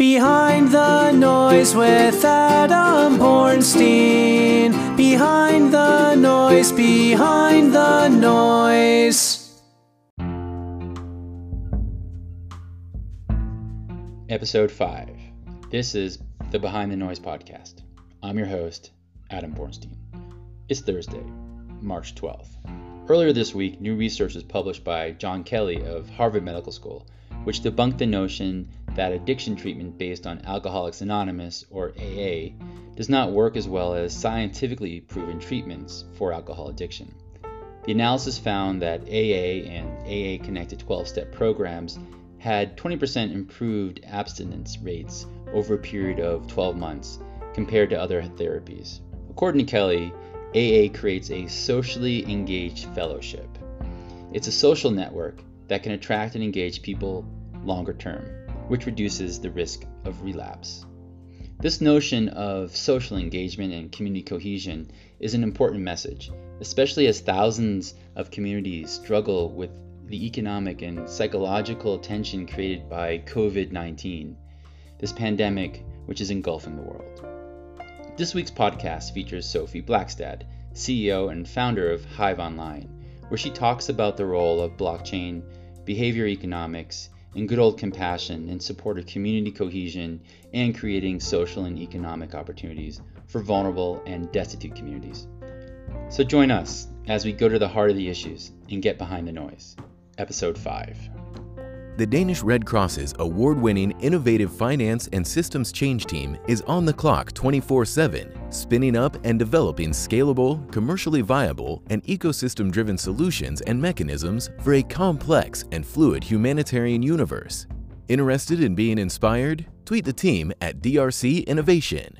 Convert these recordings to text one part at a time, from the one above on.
Behind the noise with Adam Bornstein. Behind the noise, behind the noise. Episode 5. This is the Behind the Noise podcast. I'm your host, Adam Bornstein. It's Thursday, March 12th. Earlier this week, new research was published by John Kelly of Harvard Medical School, which debunked the notion that addiction treatment based on Alcoholics Anonymous, or AA, does not work as well as scientifically proven treatments for alcohol addiction. The analysis found that AA and AA connected 12 step programs had 20% improved abstinence rates over a period of 12 months compared to other therapies. According to Kelly, AA creates a socially engaged fellowship. It's a social network that can attract and engage people longer term, which reduces the risk of relapse. This notion of social engagement and community cohesion is an important message, especially as thousands of communities struggle with the economic and psychological tension created by COVID 19, this pandemic which is engulfing the world. This week's podcast features Sophie Blackstad, CEO and founder of Hive Online, where she talks about the role of blockchain, behavior economics, and good old compassion in support of community cohesion and creating social and economic opportunities for vulnerable and destitute communities. So join us as we go to the heart of the issues and get behind the noise. Episode 5. The Danish Red Cross's award winning innovative finance and systems change team is on the clock 24 7, spinning up and developing scalable, commercially viable, and ecosystem driven solutions and mechanisms for a complex and fluid humanitarian universe. Interested in being inspired? Tweet the team at DRC Innovation.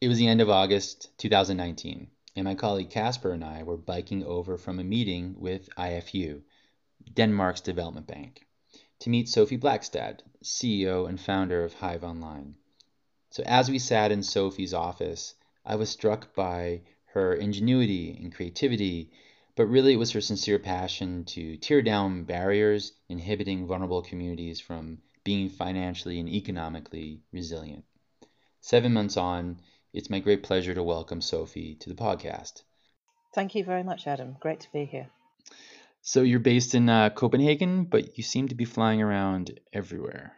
It was the end of August 2019 and my colleague Casper and I were biking over from a meeting with IFU, Denmark's development bank, to meet Sophie Blackstad, CEO and founder of Hive Online. So as we sat in Sophie's office, I was struck by her ingenuity and creativity, but really it was her sincere passion to tear down barriers inhibiting vulnerable communities from being financially and economically resilient. Seven months on, it's my great pleasure to welcome Sophie to the podcast. Thank you very much, Adam. Great to be here. So, you're based in uh, Copenhagen, but you seem to be flying around everywhere.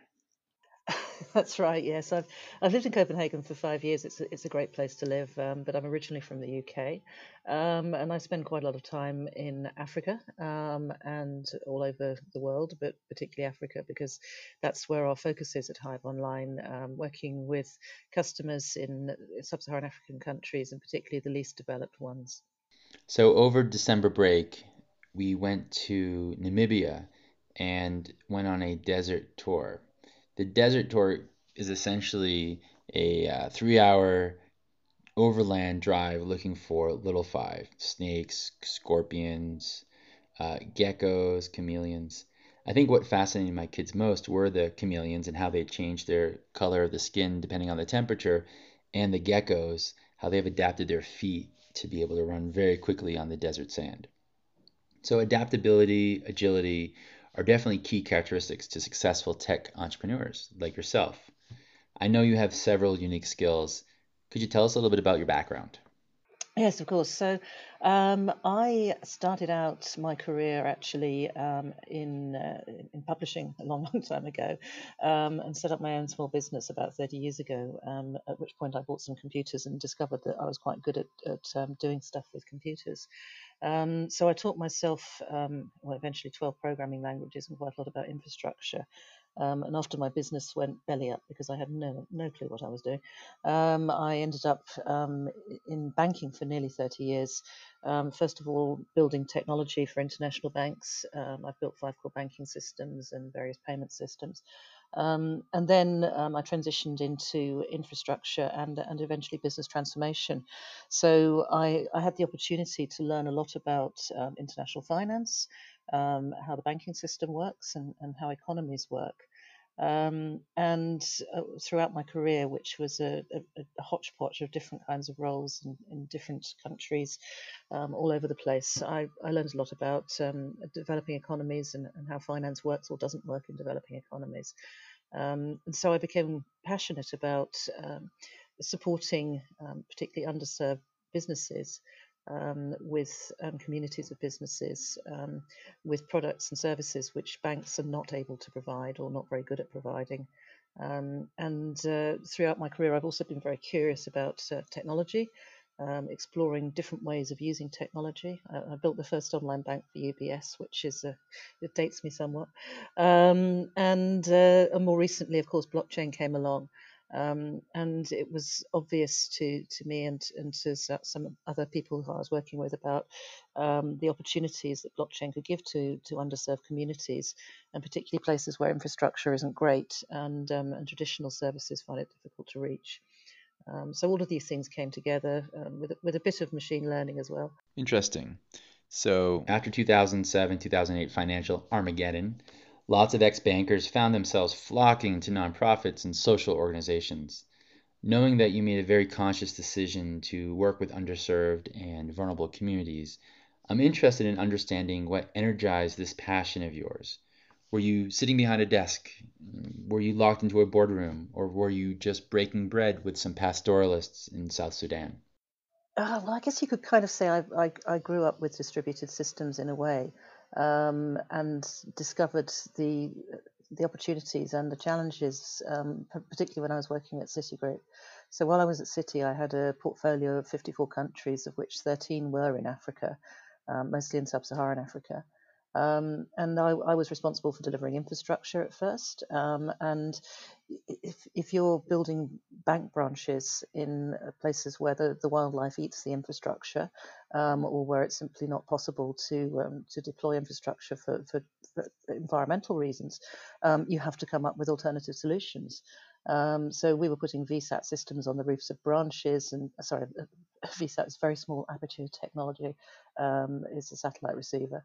That's right. Yes, I've I've lived in Copenhagen for five years. It's a, it's a great place to live, um, but I'm originally from the UK, um, and I spend quite a lot of time in Africa um, and all over the world, but particularly Africa because that's where our focus is at Hive Online, um, working with customers in sub-Saharan African countries and particularly the least developed ones. So over December break, we went to Namibia and went on a desert tour the desert tour is essentially a uh, three hour overland drive looking for little five snakes, scorpions, uh, geckos, chameleons. I think what fascinated my kids most were the chameleons and how they changed their color of the skin depending on the temperature, and the geckos, how they've adapted their feet to be able to run very quickly on the desert sand. So, adaptability, agility are definitely key characteristics to successful tech entrepreneurs like yourself. I know you have several unique skills. Could you tell us a little bit about your background? Yes, of course. So um, I started out my career actually um, in uh, in publishing a long, long time ago, um, and set up my own small business about 30 years ago. Um, at which point I bought some computers and discovered that I was quite good at, at um, doing stuff with computers. Um, so I taught myself, um, well, eventually 12 programming languages and quite a lot about infrastructure. Um, and after my business went belly up because I had no no clue what I was doing, um, I ended up um, in banking for nearly 30 years. Um, first of all, building technology for international banks. I've built five core banking systems and various payment systems. Um, and then um, I transitioned into infrastructure and, and eventually business transformation. So I, I had the opportunity to learn a lot about um, international finance, um, how the banking system works, and, and how economies work. Um, and uh, throughout my career, which was a, a, a, hodgepodge of different kinds of roles in, in different countries um, all over the place, I, I, learned a lot about um, developing economies and, and, how finance works or doesn't work in developing economies. Um, and so I became passionate about um, supporting um, particularly underserved businesses um, with um, communities of businesses, um, with products and services which banks are not able to provide or not very good at providing. Um, and uh, throughout my career, I've also been very curious about uh, technology, um, exploring different ways of using technology. I, I, built the first online bank for UBS, which is uh, it dates me somewhat. Um, and, uh, and more recently, of course, blockchain came along. Um, and it was obvious to, to me and, and to some other people who I was working with about um, the opportunities that blockchain could give to, to underserved communities, and particularly places where infrastructure isn't great and, um, and traditional services find it difficult to reach. Um, so all of these things came together um, with, with a bit of machine learning as well. Interesting. So after 2007 2008 financial Armageddon, Lots of ex bankers found themselves flocking to nonprofits and social organizations. Knowing that you made a very conscious decision to work with underserved and vulnerable communities, I'm interested in understanding what energized this passion of yours. Were you sitting behind a desk? Were you locked into a boardroom? Or were you just breaking bread with some pastoralists in South Sudan? Uh, well, I guess you could kind of say I, I, I grew up with distributed systems in a way um, and discovered the the opportunities and the challenges, um, particularly when I was working at Citigroup. So while I was at Citi, I had a portfolio of 54 countries, of which 13 were in Africa, um, mostly in sub-Saharan Africa. Um, and I, I, was responsible for delivering infrastructure at first. Um, and if, if you're building bank branches in uh, places where the, the wildlife eats the infrastructure, um, or where it's simply not possible to um, to deploy infrastructure for, for, for environmental reasons, um, you have to come up with alternative solutions. Um, so we were putting VSAT systems on the roofs of branches, and sorry, VSAT is very small aperture technology. Um, it's a satellite receiver,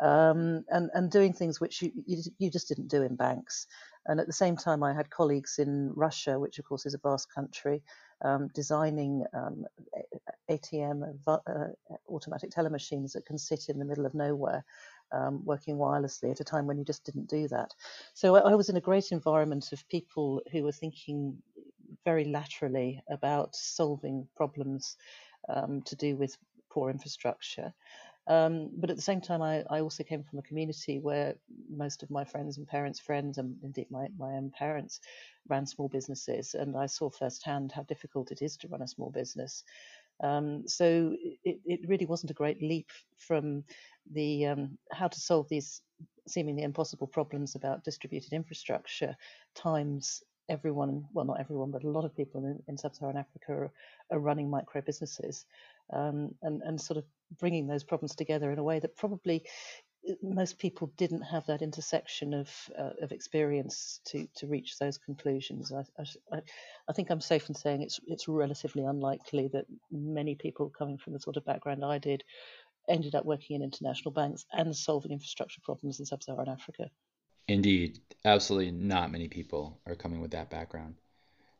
um, and and doing things which you, you, you just didn't do in banks. And at the same time, I had colleagues in Russia, which of course is a vast country, um, designing um, ATM, uh, automatic teller machines that can sit in the middle of nowhere, um, working wirelessly at a time when you just didn't do that. So I, I was in a great environment of people who were thinking very laterally about solving problems um, to do with poor infrastructure. Um, but at the same time, I, I, also came from a community where most of my friends and parents' friends, and indeed my, my own parents, ran small businesses, and I saw firsthand how difficult it is to run a small business. Um, so it, it really wasn't a great leap from the um, how to solve these seemingly impossible problems about distributed infrastructure times everyone, well, not everyone, but a lot of people in, in sub-Saharan Africa are, are, running micro businesses, um, and and sort of bringing those problems together in a way that probably uh, most people didn't have that intersection of uh, of experience to to reach those conclusions. I, I, I, think I'm safe in saying it's it's relatively unlikely that many people coming from the sort of background I did ended up working in international banks and solving infrastructure problems in sub-Saharan Africa. Indeed, absolutely not many people are coming with that background.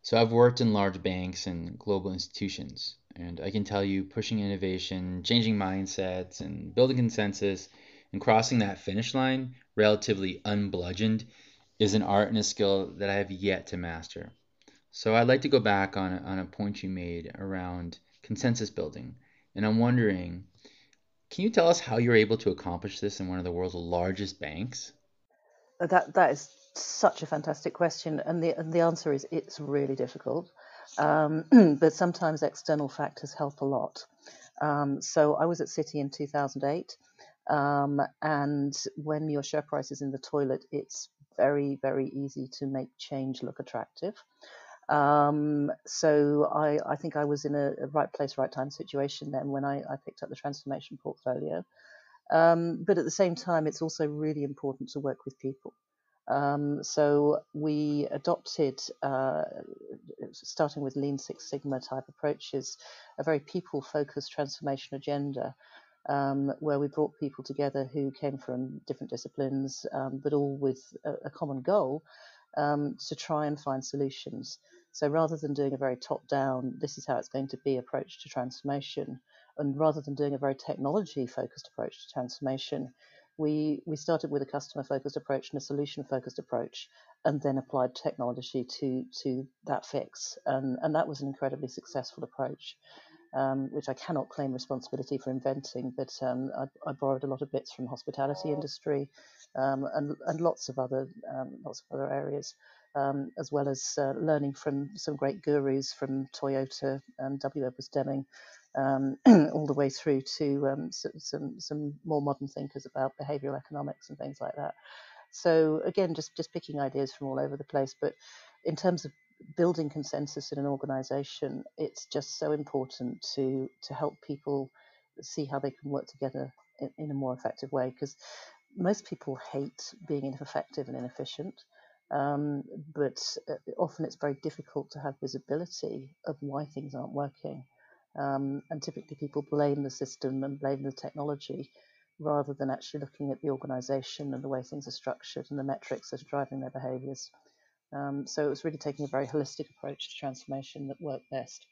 So I've worked in large banks and global institutions, and I can tell you pushing innovation, changing mindsets, and building consensus and crossing that finish line relatively unbludgeoned is an art and a skill that I have yet to master. So I'd like to go back on, on a point you made around consensus building. And I'm wondering, can you tell us how you're able to accomplish this in one of the world's largest banks? That that is such a fantastic question, and the and the answer is it's really difficult. Um, but sometimes external factors help a lot. Um, so I was at Citi in 2008, um, and when your share price is in the toilet, it's very very easy to make change look attractive. Um, so I, I, think I was in a, a, right place, right time situation then when I, I picked up the transformation portfolio. Um, but at the same time, it's also really important to work with people. Um, so we adopted, uh, starting with Lean Six Sigma type approaches, a very people-focused transformation agenda, um, where we brought people together who came from different disciplines, um, but all with a, a common goal, um, to try and find solutions. So rather than doing a very top down, this is how it's going to be approach to transformation, and rather than doing a very technology focused approach to transformation, we, we started with a customer focused approach and a solution focused approach, and then applied technology to, to that fix. And, and that was an incredibly successful approach. Um, which I cannot claim responsibility for inventing, but um, I, I, borrowed a lot of bits from hospitality industry um, and, and lots of other um, lots of other areas um, as well as uh, learning from some great gurus from Toyota and W. Edwards Deming, um, all the way through to um, some some more modern thinkers about behavioural economics and things like that. So again, just just picking ideas from all over the place. But in terms of building consensus in an organisation, it's just so important to to help people see how they can work together in, in a more effective way because most people hate being ineffective and inefficient. Um, but uh, often it's very difficult to have visibility of why things aren't working. Um, and typically people blame the system and blame the technology rather than actually looking at the organization and the way things are structured and the metrics that are driving their behaviors. Um, so it was really taking a very holistic approach to transformation that worked best.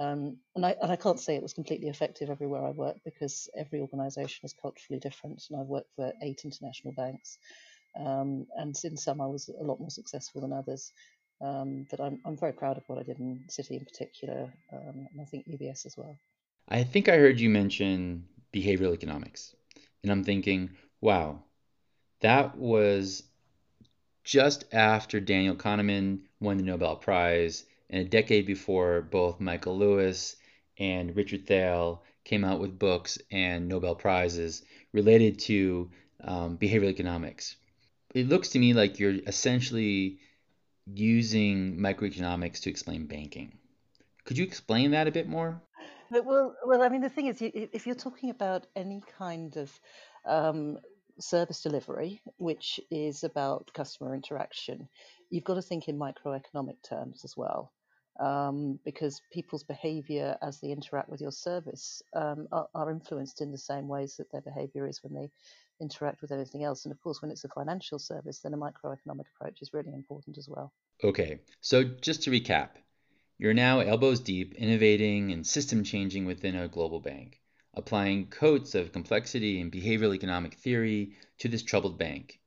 Um, and, I, and I can't say it was completely effective everywhere I worked because every organization is culturally different. And I've worked for eight international banks. Um, and in some, I was a lot more successful than others. Um, but I'm, I'm very proud of what I did in Citi in particular, um, and I think UBS as well. I think I heard you mention behavioral economics, and I'm thinking, wow, that was just after Daniel Kahneman won the Nobel Prize, and a decade before both Michael Lewis and Richard Thaler came out with books and Nobel Prizes related to um, behavioral economics it looks to me like you're essentially using microeconomics to explain banking. Could you explain that a bit more? Well, well, I mean, the thing is, if you're talking about any kind of um, service delivery, which is about customer interaction, you've got to think in microeconomic terms as well. Um, because people's behavior as they interact with your service um, are, are, influenced in the same ways that their behavior is when they interact with anything else. And of course, when it's a financial service, then a microeconomic approach is really important as well. Okay, so just to recap, you're now elbows deep innovating and system changing within a global bank, applying coats of complexity and behavioral economic theory to this troubled bank.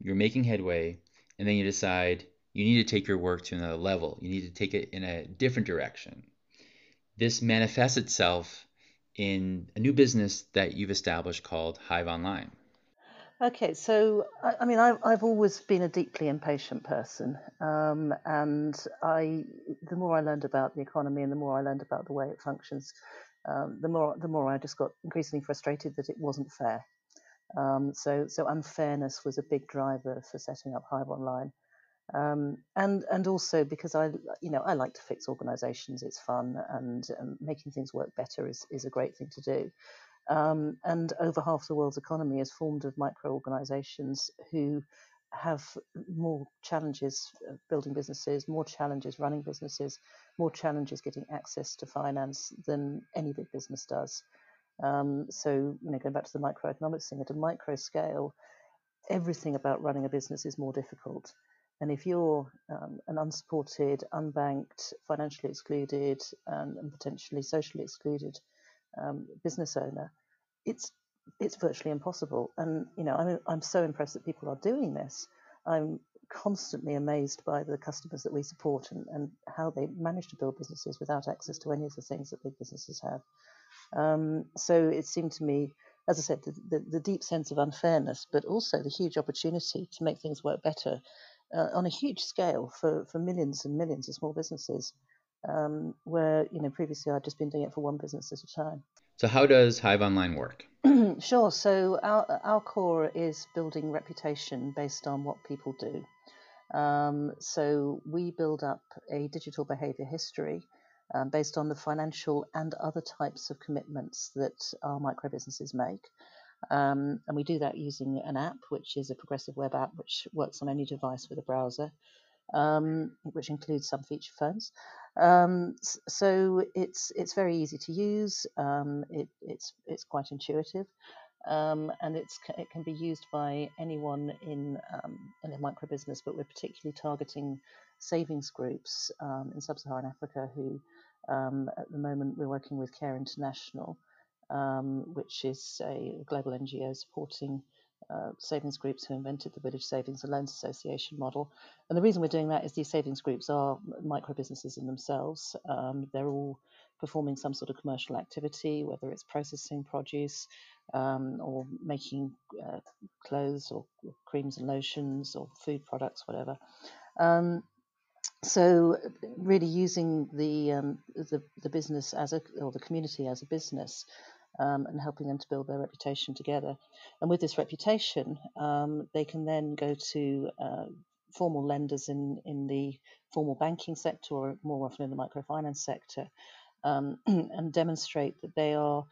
You're making headway, and then you decide you need to take your work to another level. You need to take it in a different direction. This manifests itself in a new business that you've established called Hive Online. Okay, so I, I mean, I've, I've always been a deeply impatient person, um, and I, the more I learned about the economy and the more I learned about the way it functions, um, the more the more I just got increasingly frustrated that it wasn't fair. Um, so, so unfairness was a big driver for setting up Hive Online, um, and and also because I, you know, I like to fix organisations. It's fun, and, and making things work better is is a great thing to do. Um, and over half the world's economy is formed of micro organizations who have more challenges building businesses, more challenges running businesses, more challenges getting access to finance than any big business does. Um, so, you know, going back to the microeconomics thing, at a micro scale, everything about running a business is more difficult. And if you're um, an unsupported, unbanked, financially excluded, and, and potentially socially excluded um, business owner, it's it's virtually impossible. And you know, I'm I'm so impressed that people are doing this. I'm constantly amazed by the customers that we support and, and how they manage to build businesses without access to any of the things that big businesses have. Um, so it seemed to me, as I said, the, the, the, deep sense of unfairness, but also the huge opportunity to make things work better uh, on a huge scale for, for millions and millions of small businesses um, where you know previously I'd just been doing it for one business at a time. So how does Hive Online work? sure. So our our core is building reputation based on what people do. Um, so we build up a digital behavior history um, based on the financial and other types of commitments that our micro businesses make. Um, and we do that using an app, which is a progressive web app, which works on any device with a browser um, which includes some feature phones. Um, so it's it's very easy to use. Um, it, it's it's quite intuitive, um, and it's it can be used by anyone in um, in a micro business, but we're particularly targeting savings groups um, in sub-Saharan Africa who um, at the moment we're working with Care International, which is a global NGO supporting uh, savings groups who invented the Village Savings and Loans Association model. And the reason we're doing that is these savings groups are micro businesses in themselves. Um, they're all performing some sort of commercial activity, whether it's processing produce um, or making uh, clothes or creams and lotions or food products, whatever. Um, so really using the, um, the the business as a or the community as a business um, and helping them to build their reputation together. And with this reputation, um, they can then go to uh, formal lenders in, in the formal banking sector or more often in the microfinance sector um, and demonstrate that they are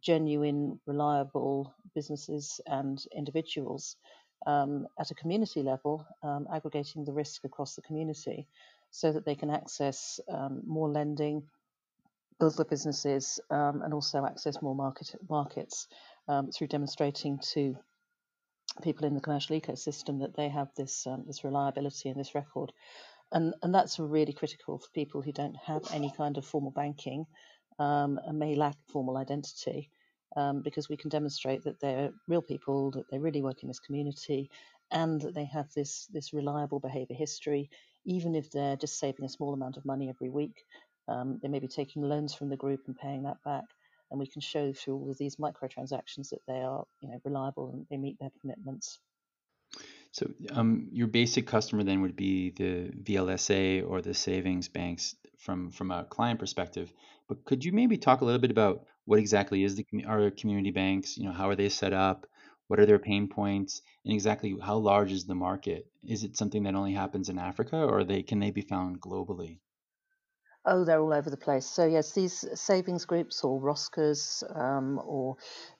genuine, reliable businesses and individuals um, at a community level, um, aggregating the risk across the community so that they can access um, more lending, build their businesses um, and also access more market markets um, through demonstrating to people in the commercial ecosystem that they have this um, this reliability and this record, and and that's really critical for people who don't have any kind of formal banking um, and may lack formal identity. Um, because we can demonstrate that they're real people, that they really work in this community, and that they have this this reliable behaviour history, even if they're just saving a small amount of money every week. Um, they may be taking loans from the group and paying that back, and we can show through all of these microtransactions that they are, you know, reliable and they meet their commitments. So um, your basic customer then would be the VLSA or the savings banks from from a client perspective. But could you maybe talk a little bit about what exactly is the are community banks? You know, how are they set up? What are their pain points? And exactly how large is the market? Is it something that only happens in Africa, or they can they be found globally? Oh, they're all over the place. So yes, these savings groups or ROSCAs, um, or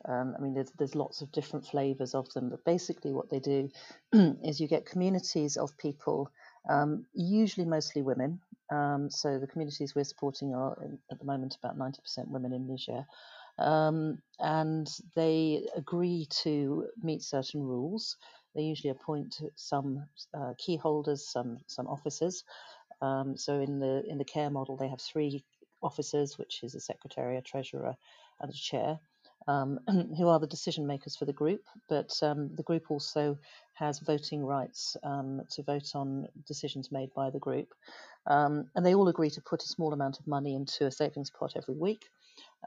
um, I mean, there's, there's lots of different flavors of them. But basically, what they do is you get communities of people, um, usually mostly women. Um, so the communities we're supporting are at the moment about 90% women in Niger. Um, and they agree to meet certain rules. They usually appoint some uh, key holders, some some officers, um, so in the in the care model, they have three officers, which is a secretary, a treasurer, and a chair, um, who are the decision makers for the group. But um, the group also has voting rights um, to vote on decisions made by the group, um, and they all agree to put a small amount of money into a savings pot every week.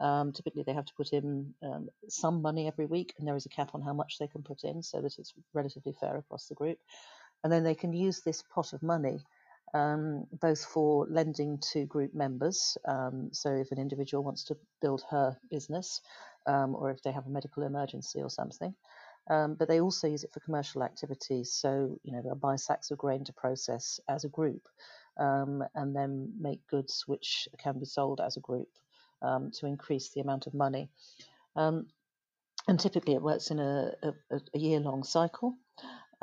Um, typically, they have to put in some money every week, and there is a cap on how much they can put in, so that it's relatively fair across the group. And then they can use this pot of money um, both for lending to group members. Um, so if an individual wants to build her business, um, or if they have a medical emergency or something. Um, but they also use it for commercial activities. So you know they'll buy sacks of grain to process as a group, um, and then make goods which can be sold as a group um, to increase the amount of money. and typically, it works in a, a, a year-long cycle.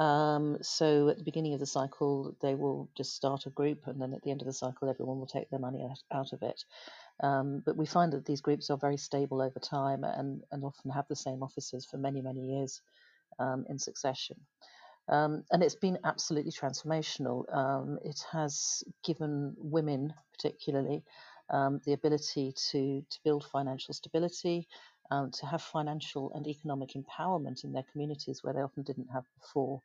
Um, so at the beginning of the cycle, they will just start a group, and then at the end of the cycle, everyone will take their money out, of it. Um, but we find that these groups are very stable over time and, and often have the same officers for many, many years um, in succession. Um, and it's been absolutely transformational. Um, it has given women, particularly, um, the ability to, to build financial stability, um, to have financial and economic empowerment in their communities where they often didn't have before,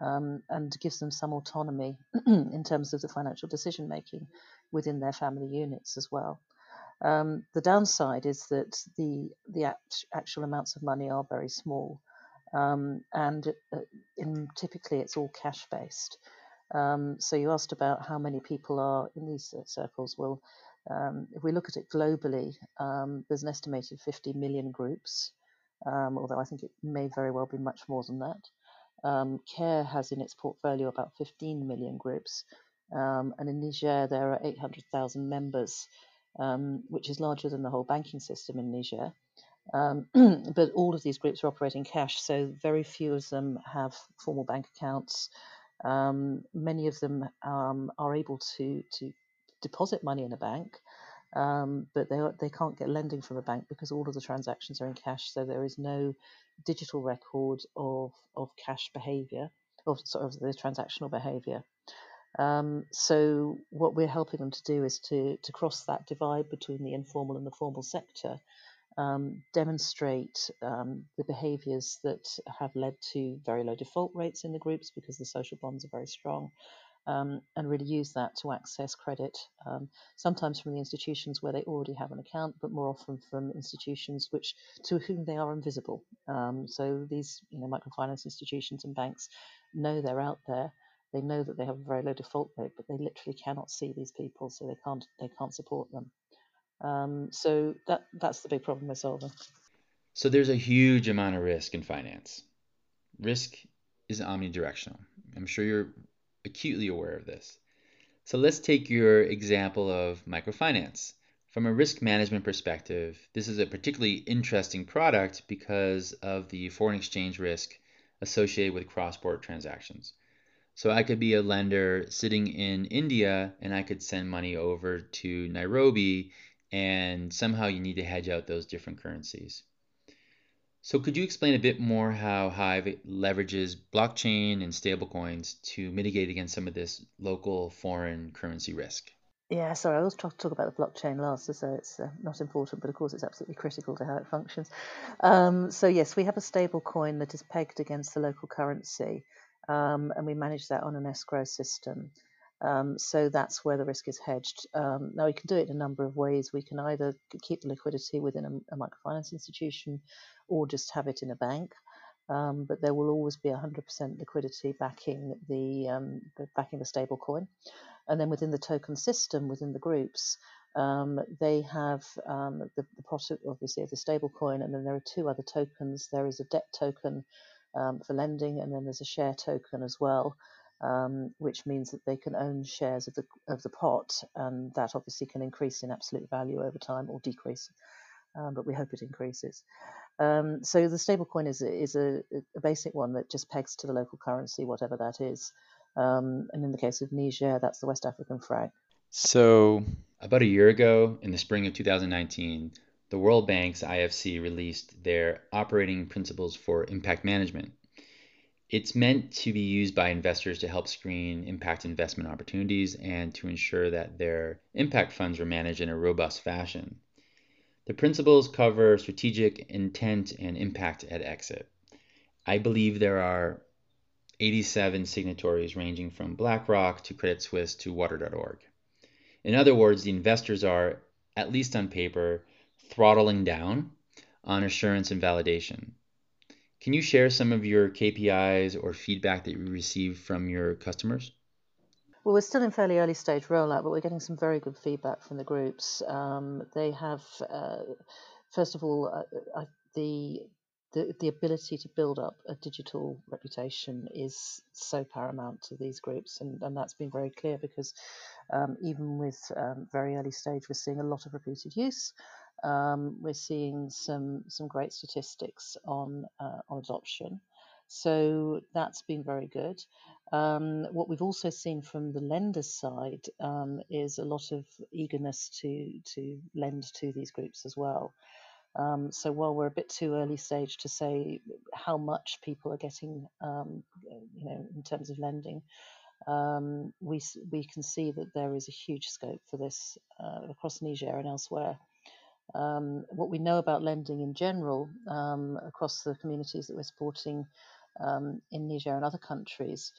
um, and gives them some autonomy in terms of the financial decision making within their family units as well. Um, the downside is that the the act, actual amounts of money are very small, um, and uh, in, typically it's all cash based. Um, so you asked about how many people are in these circles. Well, um, if we look at it globally, um, there's an estimated 50 million groups, um, although I think it may very well be much more than that. Um, CARE has in its portfolio about 15 million groups, um, and in Niger there are 800,000 members, um, which is larger than the whole banking system in Niger. but all of these groups are operating cash, so very few of them have formal bank accounts. many of them are able to to deposit money in a bank, Um, but they they can't get lending from a bank because all of the transactions are in cash, so there is no digital record of of cash behaviour, of sort of the transactional behaviour. Um, so what we're helping them to do is to to cross that divide between the informal and the formal sector, um, demonstrate um, the behaviours that have led to very low default rates in the groups because the social bonds are very strong, um, and really use that to access credit, um, sometimes from the institutions where they already have an account, but more often from institutions which to whom they are invisible. Um, so these you know, microfinance institutions and banks know they're out there. They know that they have a very low default rate, but they literally cannot see these people, so they can't they can't support them. Um, so that that's the big problem we're solving. So there's a huge amount of risk in finance. Risk is omnidirectional. I'm sure you're acutely aware of this. So let's take your example of microfinance. From a risk management perspective, this is a particularly interesting product because of the foreign exchange risk associated with cross border transactions. So I could be a lender sitting in India and I could send money over to Nairobi, and somehow you need to hedge out those different currencies. So could you explain a bit more how Hive leverages blockchain and stablecoins to mitigate against some of this local foreign currency risk? Yeah, sorry, I always talk, talk about the blockchain last, so it's uh, not important, but of course it's absolutely critical to how it functions. Um, so yes, we have a stable coin that is pegged against the local currency, um, and we manage that on an escrow system. Um, so that's where the risk is hedged. Um, now we can do it in a number of ways. We can either keep the liquidity within a, a microfinance institution, or just have it in a bank. Um, but there will always be 100% liquidity backing the, um, backing the stable coin. And then within the token system, within the groups, um, they have um, the, the product, obviously, of the stable coin, and then there are two other tokens. There is a debt token for lending, and then there's a share token as well um, which means that they can own shares of the of the pot, and that obviously can increase in absolute value over time or decrease, um, but we hope it increases. Um, so the stablecoin is is a, a, basic one that just pegs to the local currency, whatever that is. Um, and in the case of Niger, that's the West African franc. So about a year ago, in the spring of 2019, the World Bank's IFC released their operating principles for impact management. It's meant to be used by investors to help screen impact investment opportunities and to ensure that their impact funds are managed in a robust fashion. The principles cover strategic intent and impact at exit. I believe there are 87 signatories ranging from BlackRock to Credit Suisse to Water.org. In other words, the investors are, at least on paper, throttling down on assurance and validation. Can you share some of your KPIs or feedback that you received from your customers? Well, we're still in fairly early stage rollout, but we're getting some very good feedback from the groups. Um, they have, uh, first of all, uh, uh, the, the the ability to build up a digital reputation is so paramount to these groups, and, and that's been very clear because um, even with um, very early stage, we're seeing a lot of repeated use. Um, we're seeing some some great statistics on uh, on adoption, so that's been very good. Um, what we've also seen from the lender's side um, is a lot of eagerness to to lend to these groups as well. Um, so while we're a bit too early stage to say how much people are getting, um, you know, in terms of lending, um, we we can see that there is a huge scope for this uh, across Niger and elsewhere. Um, what we know about lending in general um, across the communities that we're supporting um, in Niger and other countries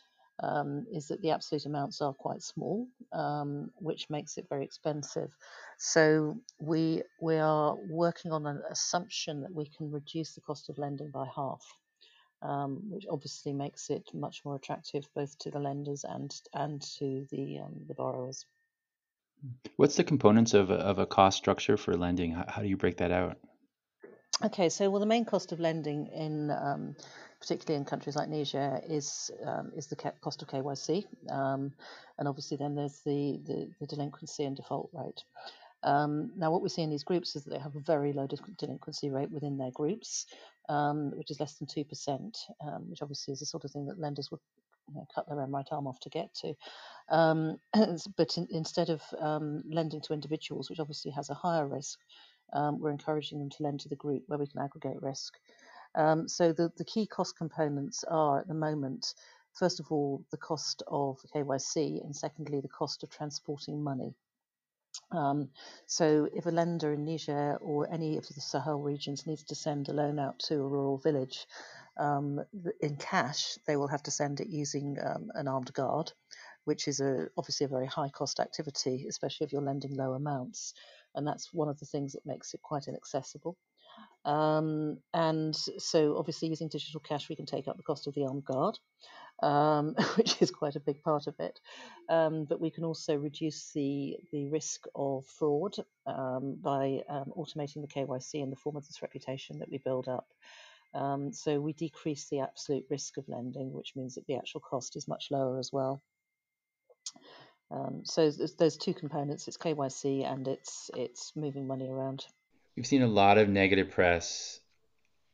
um, is that the absolute amounts are quite small, um, which makes it very expensive. So we we are working on an assumption that we can reduce the cost of lending by half. Um, which obviously makes it much more attractive both to the lenders and and to the the borrowers. What's the components of a, of a cost structure for lending? How, how do you break that out? Okay, so well, the main cost of lending in um, particularly in countries like Niger is um, is the cost of KYC, um, and obviously then there's the, the, the delinquency and default rate. Um, now, what we see in these groups is that they have a very low delinquency rate within their groups, um, which is less than two percent, um, which obviously is the sort of thing that lenders would you know, cut their own right arm off to get to. Um, but in, instead of um, lending to individuals, which obviously has a higher risk, um, we're encouraging them to lend to the group where we can aggregate risk. Um, so the, the key cost components are at the moment, first of all, the cost of KYC, and secondly, the cost of transporting money. Um, so if a lender in Niger or any of the Sahel regions needs to send a loan out to a rural village um, in cash, they will have to send it using um, an armed guard, which is a, obviously a very high cost activity, especially if you're lending low amounts. And that's one of the things that makes it quite inaccessible. Um, and so, obviously, using digital cash, we can take up the cost of the armed guard, um, which is quite a big part of it. Um, but we can also reduce the the risk of fraud um, by um, automating the KYC in the form of this reputation that we build up. Um, so we decrease the absolute risk of lending, which means that the actual cost is much lower as well. so there's, there's two components: it's KYC and it's it's moving money around. We've seen a lot of negative press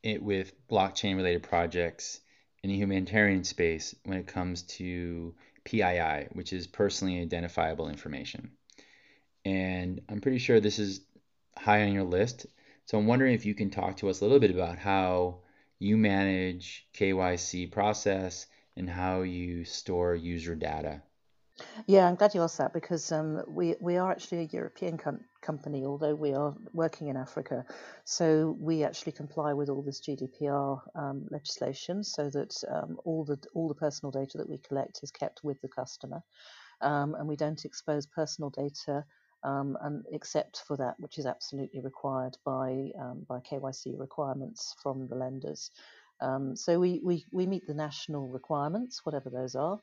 with blockchain related projects in the humanitarian space when it comes to PII, which is personally identifiable information. And I'm pretty sure this is high on your list. So I'm wondering if you can talk to us a little bit about how you manage KYC process and how you store user data. Yeah, I'm glad you asked that because um, we we are actually a European com- company, although we are working in Africa. So we actually comply with all this GDPR um, legislation, so that um, all the all the personal data that we collect is kept with the customer, um, and we don't expose personal data. Um, and except for that which is absolutely required by um, by KYC requirements from the lenders. so we, we, we meet the national requirements, whatever those are.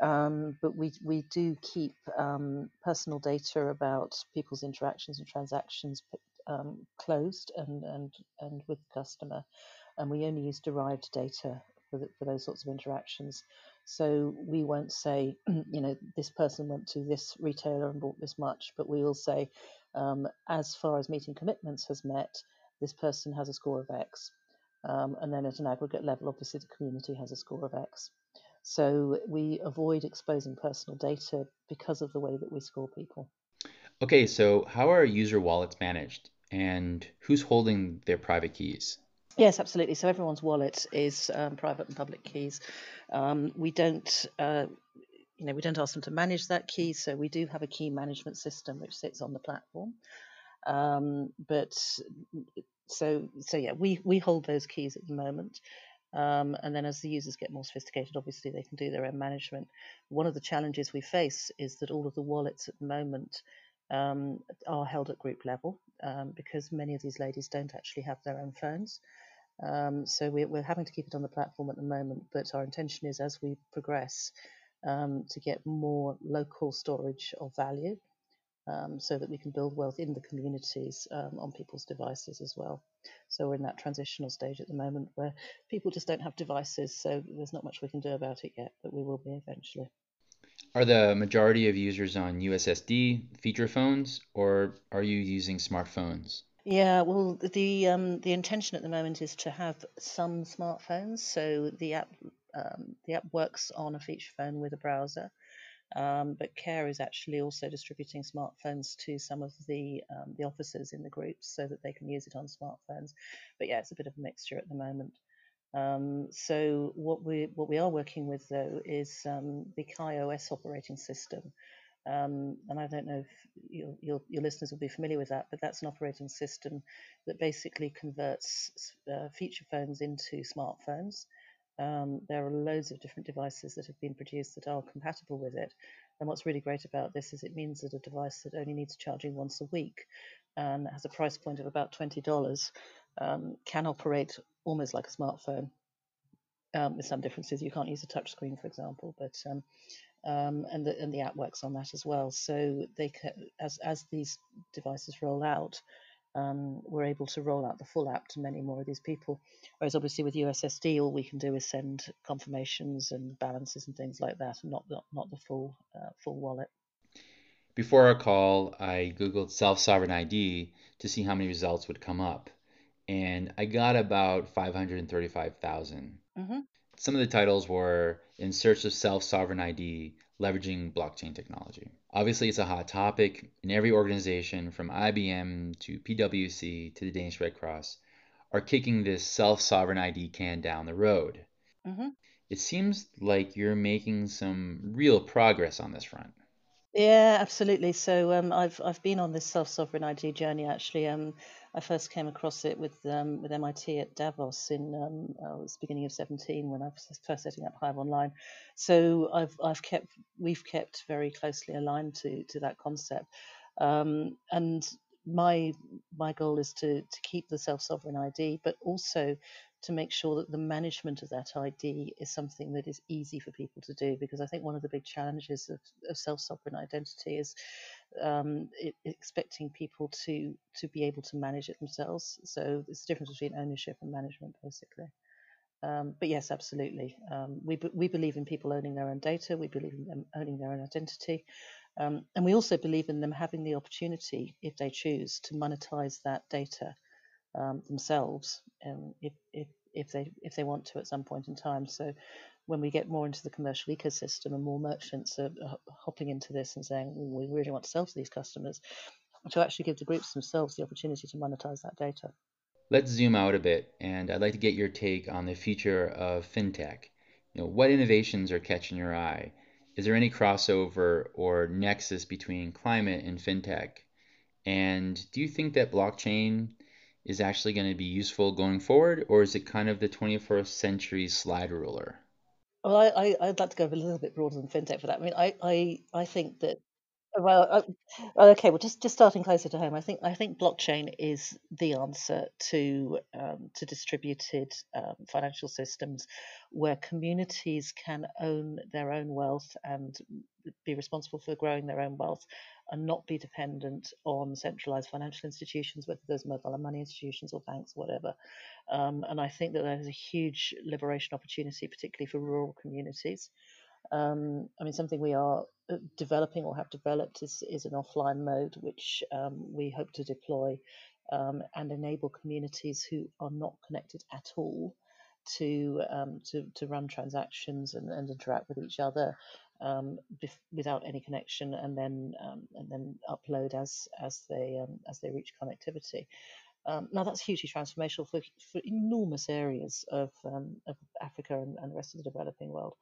Um, but we we do keep um, personal data about people's interactions and transactions um, closed and and and with the customer, and we only use derived data for the, for those sorts of interactions. So we won't say, you know, this person went to this retailer and bought this much, but we will say, um, as far as meeting commitments has met, this person has a score of X. Um, and then at an aggregate level, obviously the community has a score of X. So we avoid exposing personal data because of the way that we score people. Okay, so how are user wallets managed and who's holding their private keys? Yes, absolutely. So everyone's wallet is um, private and public keys. Um, we don't. Uh, you know, we don't ask them to manage that key, so we do have a key management system which sits on the platform. Um, but so so yeah, we we hold those keys at the moment. Um, and then as the users get more sophisticated, obviously they can do their own management. One of the challenges we face is that all of the wallets at the moment um, are held at group level um, because many of these ladies don't actually have their own phones. Um, so we're, we're, having to keep it on the platform at the moment, but our intention is as we progress um, to get more local storage of value um, so that we can build wealth in the communities um, on people's devices as well. So we're in that transitional stage at the moment where people just don't have devices, so there's not much we can do about it yet, but we will be eventually. Are the majority of users on USSD feature phones, or are you using smartphones? Yeah, well, the um, the intention at the moment is to have some smartphones. So the app um, the app works on a feature phone with a browser, um, but Care is actually also distributing smartphones to some of the um, the officers in the groups so that they can use it on smartphones. But yeah, it's a bit of a mixture at the moment. Um, so what we what we are working with though is um, the KaiOS operating system. Um, and I don't know if your, your, your, listeners will be familiar with that, but that's an operating system that basically converts uh, feature phones into smartphones. Um, there are loads of different devices that have been produced that are compatible with it. And what's really great about this is it means that a device that only needs charging once a week and has a price point of about $20 um, can operate almost like a smartphone. Um, with some differences, you can't use a touchscreen, for example, but um, um, and the and the app works on that as well. So they can, as as these devices roll out, um, we're able to roll out the full app to many more of these people. Whereas obviously with USSD, all we can do is send confirmations and balances and things like that, and not the, not the full uh, full wallet. Before our call, I googled self sovereign ID to see how many results would come up, and I got about five hundred thirty-five thousand. Mm-hmm. some of the titles were In Search of Self Sovereign ID, Leveraging Blockchain Technology. Obviously, it's a hot topic, and every organization from IBM to PwC to the Danish Red Cross are kicking this self sovereign ID can down the road. Mm-hmm. It seems like you're making some real progress on this front. Yeah, absolutely. So um, I've I've been on this self sovereign ID journey actually. Um, I first came across it with um, with MIT at Davos in um, uh, it was beginning of 17 when I was first setting up Hive Online. So I've I've kept we've kept very closely aligned to to that concept, um, and my my goal is to to keep the self sovereign ID, but also to make sure that the management of that ID is something that is easy for people to do. Because I think one of the big challenges of, of self sovereign identity is um, it, expecting people to to be able to manage it themselves. So there's a difference between ownership and management, basically. Um, but yes, absolutely. Um, we, we believe in people owning their own data. We believe in them owning their own identity. Um, and we also believe in them having the opportunity, if they choose, to monetize that data um, themselves um, if, if, if, they, if they want to at some point in time. So when we get more into the commercial ecosystem and more merchants are hopping into this and saying, we really want to sell to these customers, to actually give the groups themselves the opportunity to monetize that data. Let's zoom out a bit, and I'd like to get your take on the future of fintech. You know, what innovations are catching your eye? Is there any crossover or nexus between climate and fintech? And do you think that blockchain is actually going to be useful going forward, or is it kind of the 21st century slide ruler? Well, I, I, would like to go a little bit broader than fintech for that. I mean, I, I, I think that well, uh, okay. Well, just just starting closer to home, I think I think blockchain is the answer to um, to distributed um, financial systems, where communities can own their own wealth and be responsible for growing their own wealth, and not be dependent on centralized financial institutions, whether those mobile money institutions or banks, or whatever. Um, and I think that there's a huge liberation opportunity, particularly for rural communities. Um, I mean, something we are uh, developing or have developed is, is an offline mode, which um, we hope to deploy um, and enable communities who are not connected at all to um, to, to run transactions and, and interact with each other um, without any connection, and then um, and then upload as as they as they reach connectivity. Um, now that's hugely transformational for, for enormous areas of, um, of Africa and, and, the rest of the developing world.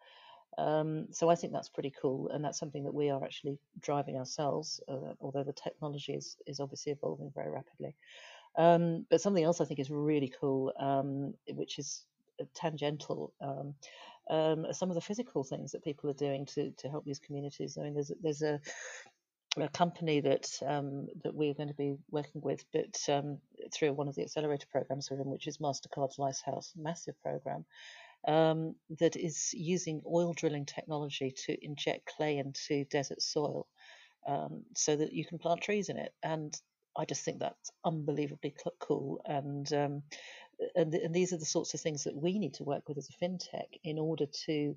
Um, so I think that's pretty cool, and that's something that we are actually driving ourselves, uh, although the technology is, is obviously evolving very rapidly. Um, but something else I think is really cool, um, which is tangential, um, um, some of the physical things that people are doing to, to help these communities. I mean, there's there's a a company that um, that we're going to be working with, but through one of the accelerator programs for them, which is Mastercard's Lighthouse, massive program, um, that is using oil drilling technology to inject clay into desert soil um, so that you can plant trees in it. And I just think that's unbelievably cool. And, um, and, and these are the sorts of things that we need to work with as a fintech in order to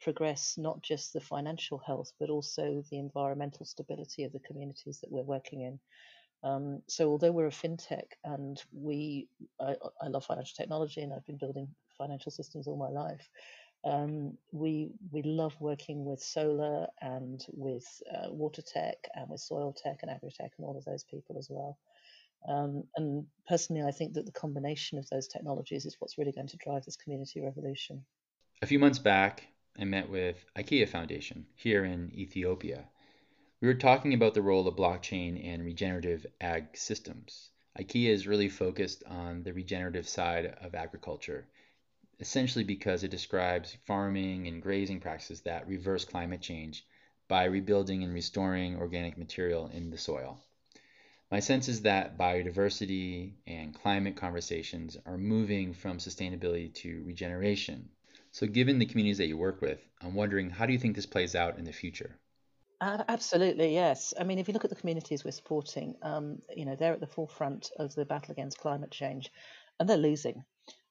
progress not just the financial health, but also the environmental stability of the communities that we're working in. Um, so although we're a fintech and we, I, I, love financial technology and I've been building financial systems all my life. Um, we we love working with solar and with uh, water tech and with soil tech and agri tech and all of those people as well. Um, and personally, I think that the combination of those technologies is what's really going to drive this community revolution. A few months back, I met with IKEA Foundation here in Ethiopia. We were talking about the role of blockchain and regenerative ag systems. IKEA is really focused on the regenerative side of agriculture essentially because it describes farming and grazing practices that reverse climate change by rebuilding and restoring organic material in the soil. My sense is that biodiversity and climate conversations are moving from sustainability to regeneration. So, given the communities that you work with, I'm wondering how do you think this plays out in the future? Uh, absolutely, yes. I mean, if you look at the communities we're supporting, um, you know, they're at the forefront of the battle against climate change, and they're losing.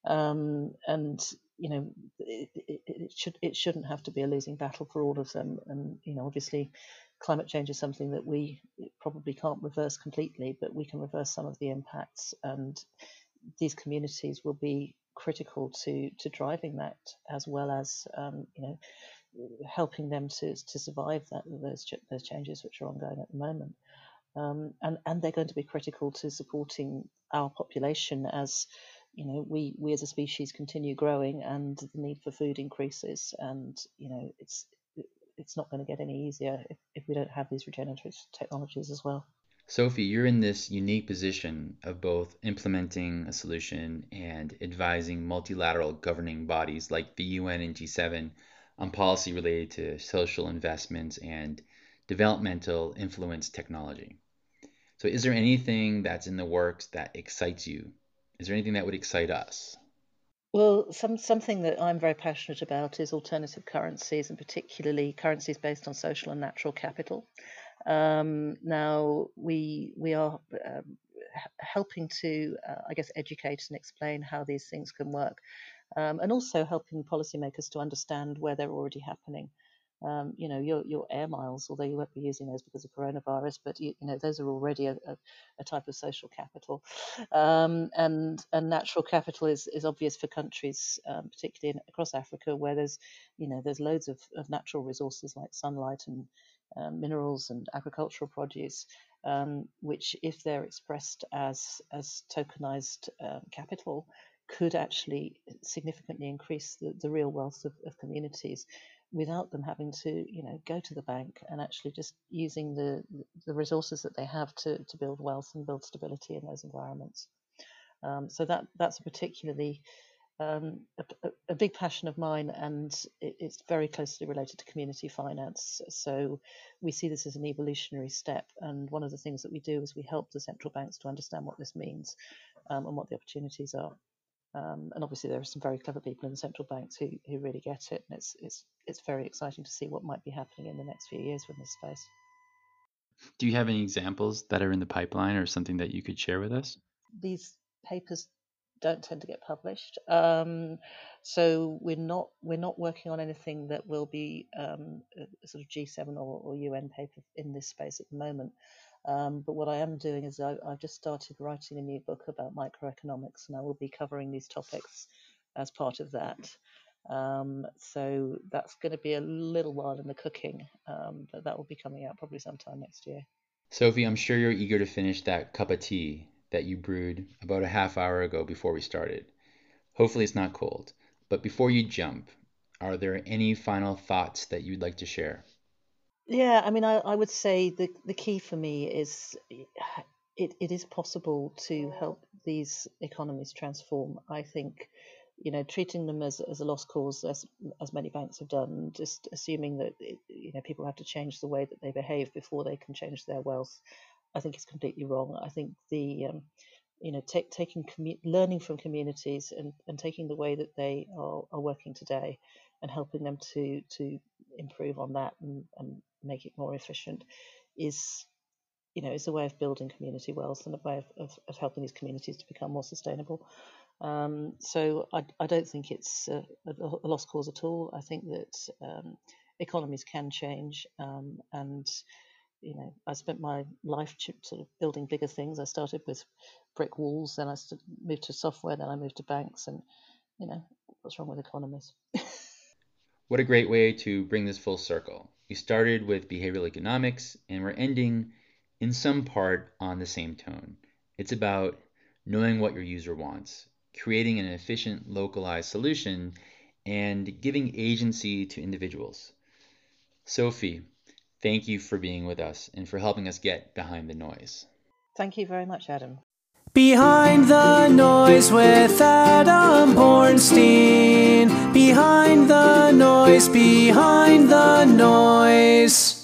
Um, and you know, it, it, it, should it shouldn't have to be a losing battle for all of them. And you know, obviously, climate change is something that we probably can't reverse completely, but we can reverse some of the impacts. And these communities will be critical to to driving that as well as um, you know helping them to to survive that those those changes which are ongoing at the moment. Um, and and they're going to be critical to supporting our population as you know we we as a species continue growing and the need for food increases and you know it's it's not going to get any easier if, if we don't have these regenerative technologies as well. Sophie, you're in this unique position of both implementing a solution and advising multilateral governing bodies like the UN and G7 on policy related to social investments and developmental influence technology. So, is there anything that's in the works that excites you? Is there anything that would excite us? Well, some something that I'm very passionate about is alternative currencies, and particularly currencies based on social and natural capital. Um, now, we we are um, helping to, uh, I guess, educate and explain how these things can work, um, and also helping policymakers to understand where they're already happening um, you know, your, your air miles, although you won't be using those because of coronavirus, but you, you know, those are already a, a, a type of social capital. Um, and, and natural capital is, is obvious for countries, um, particularly in, across Africa, where there's, you know, there's loads of, of natural resources like sunlight and um, minerals and agricultural produce, um, which, if they're expressed as, as tokenized um, capital, could actually significantly increase the, the real wealth of, of communities without them having to, you know, go to the bank and actually just using the the resources that they have to to build wealth and build stability in those environments. Um, so that that's a particularly um, a, a, big passion of mine, and it, it's very closely related to community finance. So we see this as an evolutionary step, and one of the things that we do is we help the central banks to understand what this means um, and what the opportunities are. Um, and obviously, there are some very clever people in the central banks who, who really get it, and it's it's it's very exciting to see what might be happening in the next few years from this space. Do you have any examples that are in the pipeline, or something that you could share with us? These papers don't tend to get published, um, so we're not we're not working on anything that will be um, a sort of G7 or, or UN paper in this space at the moment. Um, but what I am doing is I, have just started writing a new book about microeconomics, and I will be covering these topics as part of that. Um, so that's going to be a little while in the cooking, um, but that will be coming out probably sometime next year. Sophie, I'm sure you're eager to finish that cup of tea that you brewed about a half hour ago before we started. Hopefully, it's not cold. But before you jump, are there any final thoughts that you'd like to share? Yeah, I mean, I, I would say the the key for me is it, it is possible to help these economies transform. I think, you know, treating them as, as a lost cause, as as many banks have done, just assuming that it, you know people have to change the way that they behave before they can change their wealth, I think is completely wrong. I think the um, you know, take, taking commu- learning from communities and, and taking the way that they are, are working today and helping them to to improve on that and, and make it more efficient is you know is a way of building community wealth and a way of, of, of helping these communities to become more sustainable. Um, so I, I don't think it's a, a, lost cause at all. I think that um, economies can change um, and you know I spent my life sort of building bigger things. I started with brick walls then I moved to software then I moved to banks and you know what's wrong with economies what a great way to bring this full circle we started with behavioral economics and we're ending in some part on the same tone. It's about knowing what your user wants, creating an efficient localized solution, and giving agency to individuals. Sophie, thank you for being with us and for helping us get behind the noise. Thank you very much, Adam. Behind the noise with Adam Bornstein. Behind the noise, behind the noise.